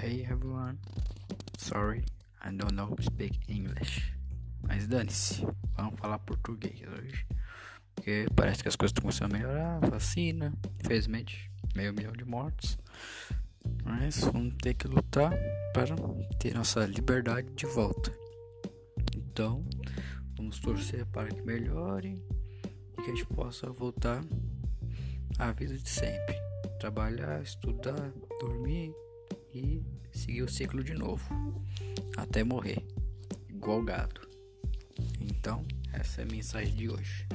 Hey everyone. Sorry, I don't know speak English. Mas dane-se, vamos falar português hoje. Porque parece que as coisas estão começando a melhorar. Vacina, infelizmente, meio milhão de mortos. Mas vamos ter que lutar para ter nossa liberdade de volta. Então, vamos torcer para que melhore e que a gente possa voltar à vida de sempre. Trabalhar, estudar, dormir e seguir o ciclo de novo até morrer, igual gado. Então, essa é a mensagem de hoje.